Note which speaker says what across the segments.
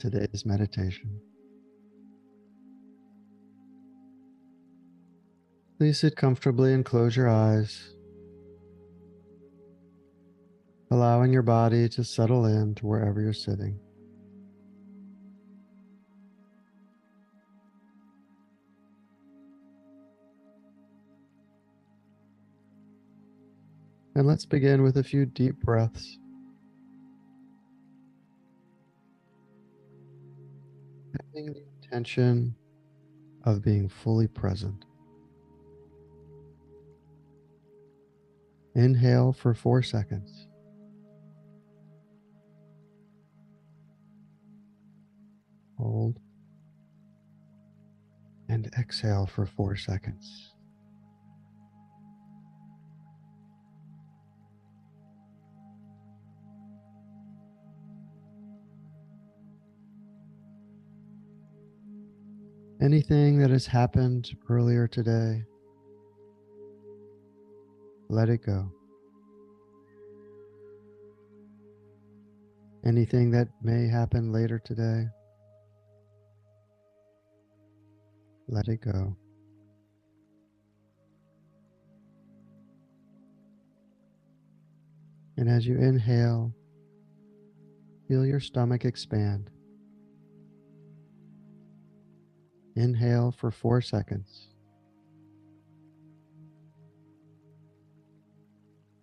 Speaker 1: To today's meditation. Please sit comfortably and close your eyes, allowing your body to settle into wherever you're sitting. And let's begin with a few deep breaths. The intention of being fully present. Inhale for four seconds. Hold. And exhale for four seconds. Anything that has happened earlier today, let it go. Anything that may happen later today, let it go. And as you inhale, feel your stomach expand. Inhale for four seconds.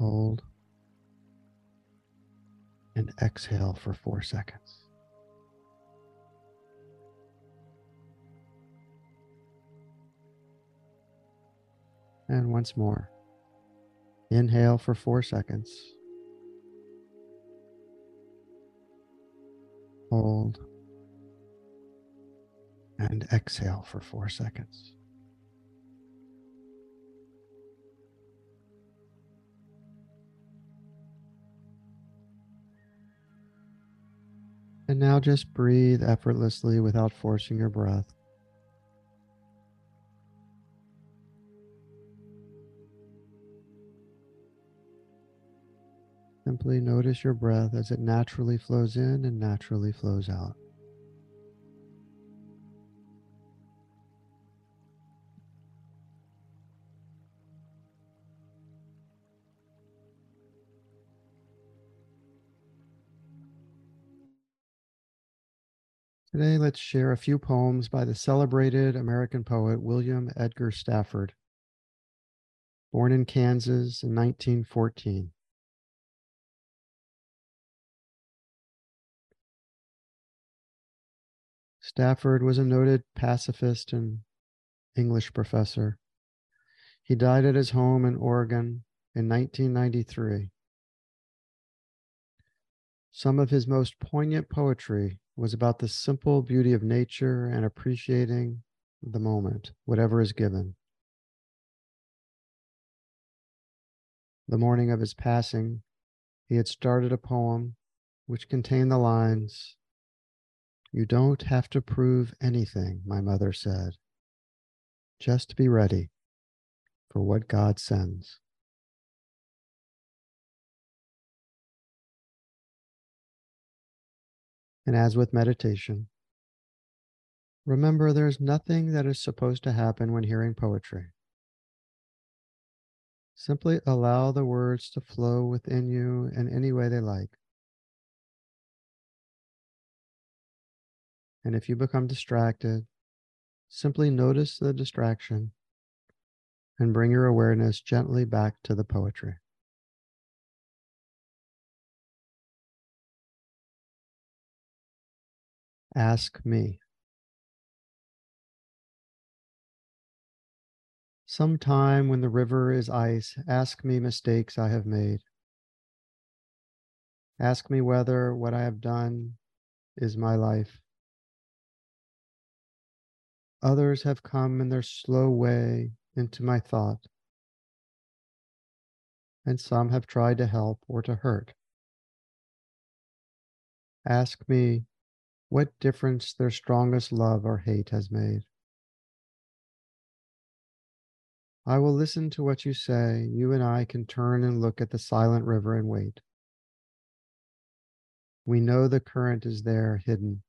Speaker 1: Hold. And exhale for four seconds. And once more. Inhale for four seconds. Hold and exhale for four seconds. And now just breathe effortlessly without forcing your breath. Simply notice your breath as it naturally flows in and naturally flows out. Today, let's share a few poems by the celebrated American poet William Edgar Stafford, born in Kansas in 1914. Stafford was a noted pacifist and English professor. He died at his home in Oregon in 1993. Some of his most poignant poetry was about the simple beauty of nature and appreciating the moment, whatever is given. The morning of his passing, he had started a poem which contained the lines You don't have to prove anything, my mother said. Just be ready for what God sends. And as with meditation, remember there's nothing that is supposed to happen when hearing poetry. Simply allow the words to flow within you in any way they like. And if you become distracted, simply notice the distraction and bring your awareness gently back to the poetry. Ask me. Sometime when the river is ice, ask me mistakes I have made. Ask me whether what I have done is my life. Others have come in their slow way into my thought, and some have tried to help or to hurt. Ask me what difference their strongest love or hate has made. I will listen to what you say. You and I can turn and look at the silent river and wait. We know the current is there hidden.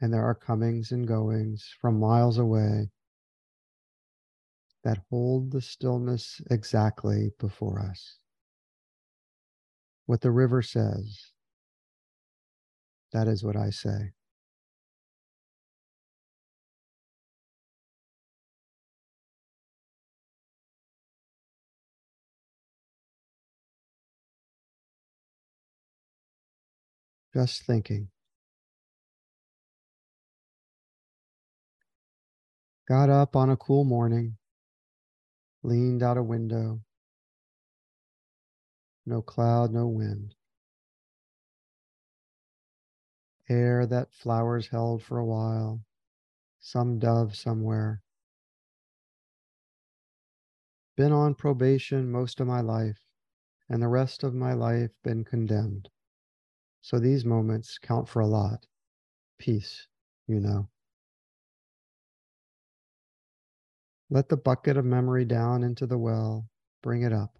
Speaker 1: And there are comings and goings from miles away that hold the stillness exactly before us. What the river says, that is what I say. Just thinking. Got up on a cool morning, leaned out a window. No cloud, no wind. Air that flowers held for a while, some dove somewhere. Been on probation most of my life, and the rest of my life been condemned. So these moments count for a lot. Peace, you know. Let the bucket of memory down into the well, bring it up.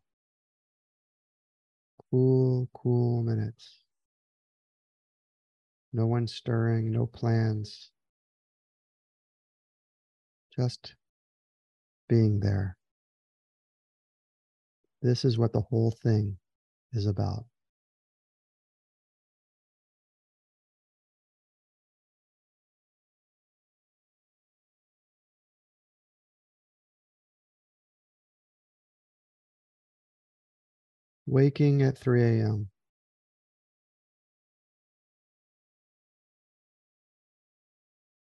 Speaker 1: Cool, cool minutes. No one stirring, no plans. Just being there. This is what the whole thing is about. Waking at 3 a.m.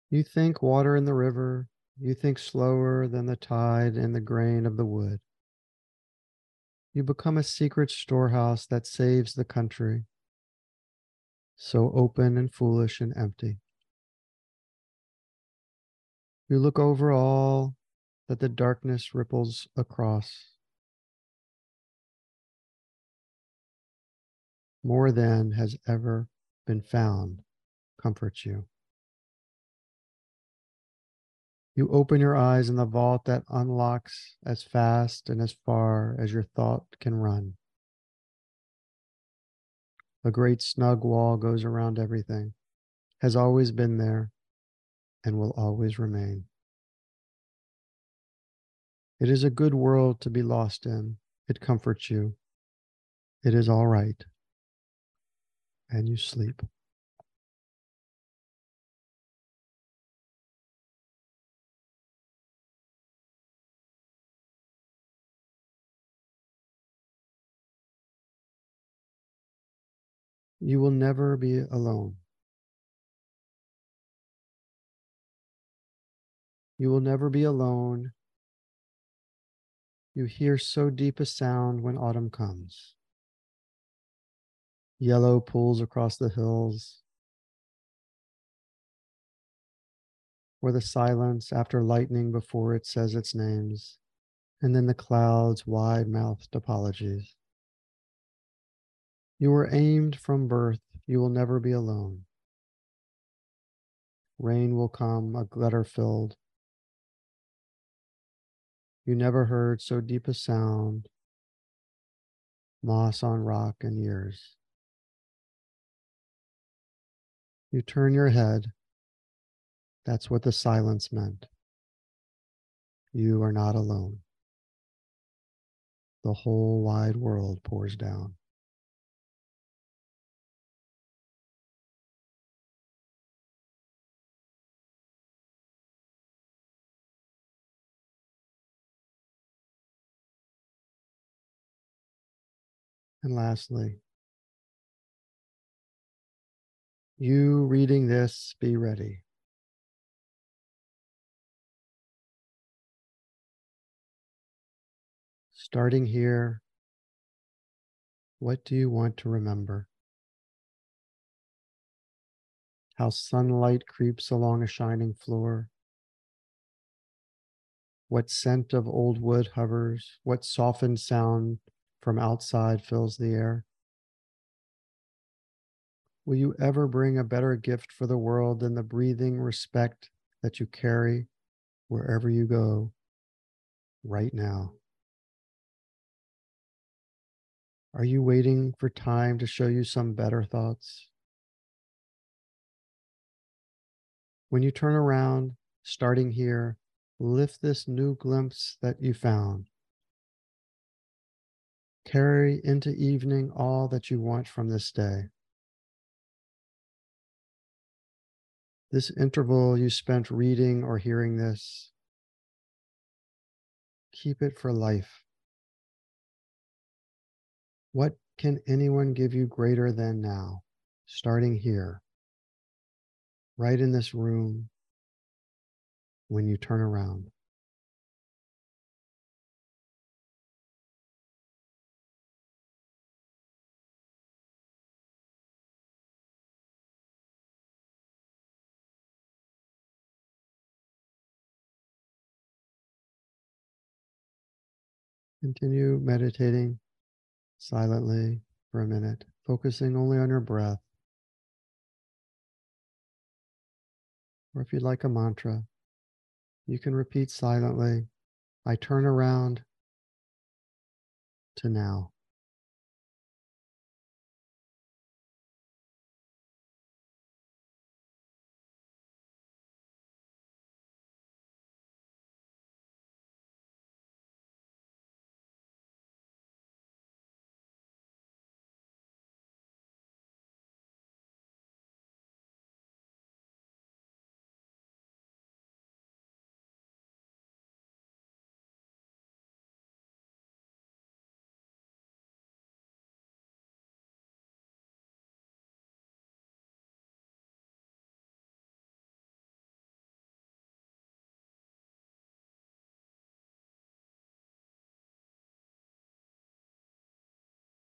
Speaker 1: You think water in the river, you think slower than the tide in the grain of the wood. You become a secret storehouse that saves the country, so open and foolish and empty. You look over all that the darkness ripples across. More than has ever been found comforts you. You open your eyes in the vault that unlocks as fast and as far as your thought can run. A great snug wall goes around everything, has always been there, and will always remain. It is a good world to be lost in. It comforts you. It is all right. And you sleep. You will never be alone. You will never be alone. You hear so deep a sound when autumn comes. Yellow pools across the hills, or the silence after lightning before it says its names, and then the clouds' wide mouthed apologies. You were aimed from birth. You will never be alone. Rain will come, a gutter filled. You never heard so deep a sound, moss on rock and years. You turn your head. That's what the silence meant. You are not alone. The whole wide world pours down. And lastly, you reading this, be ready. Starting here, what do you want to remember? How sunlight creeps along a shining floor. What scent of old wood hovers, what softened sound from outside fills the air? Will you ever bring a better gift for the world than the breathing respect that you carry wherever you go right now? Are you waiting for time to show you some better thoughts? When you turn around, starting here, lift this new glimpse that you found. Carry into evening all that you want from this day. This interval you spent reading or hearing this, keep it for life. What can anyone give you greater than now, starting here, right in this room, when you turn around? Continue meditating silently for a minute, focusing only on your breath. Or if you'd like a mantra, you can repeat silently I turn around to now.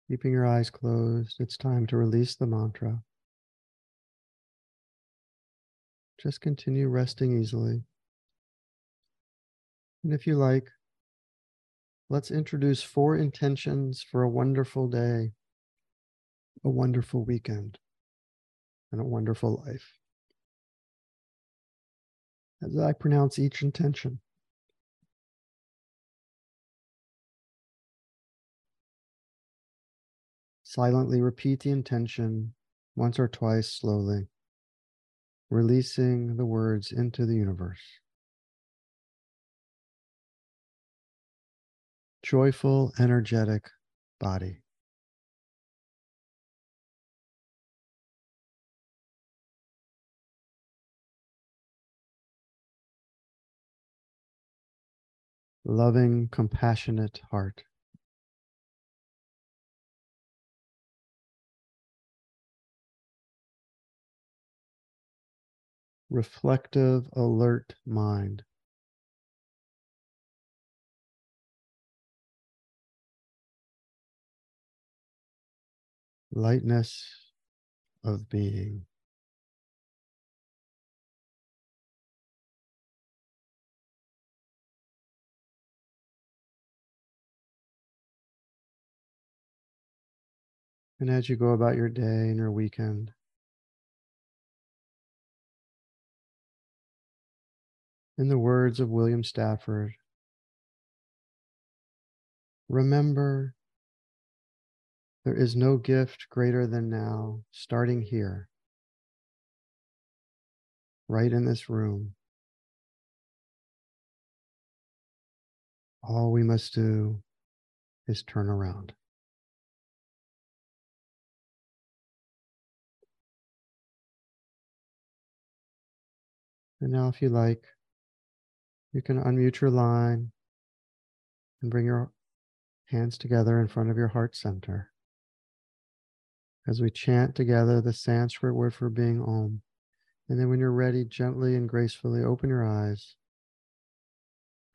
Speaker 1: Keeping your eyes closed, it's time to release the mantra. Just continue resting easily. And if you like, let's introduce four intentions for a wonderful day, a wonderful weekend, and a wonderful life. As I pronounce each intention, Silently repeat the intention once or twice slowly, releasing the words into the universe. Joyful, energetic body. Loving, compassionate heart. Reflective, alert mind. Lightness of being. And as you go about your day and your weekend, In the words of William Stafford, remember there is no gift greater than now, starting here, right in this room. All we must do is turn around. And now, if you like, you can unmute your line and bring your hands together in front of your heart center. As we chant together the Sanskrit word for being Om. And then when you're ready, gently and gracefully open your eyes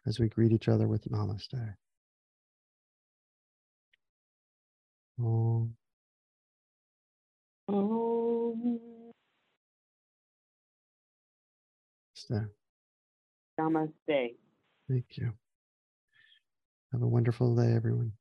Speaker 1: as we greet each other with Namaste. Om.
Speaker 2: Om.
Speaker 1: Namaste.
Speaker 2: Namaste.
Speaker 1: Thank you. Have a wonderful day, everyone.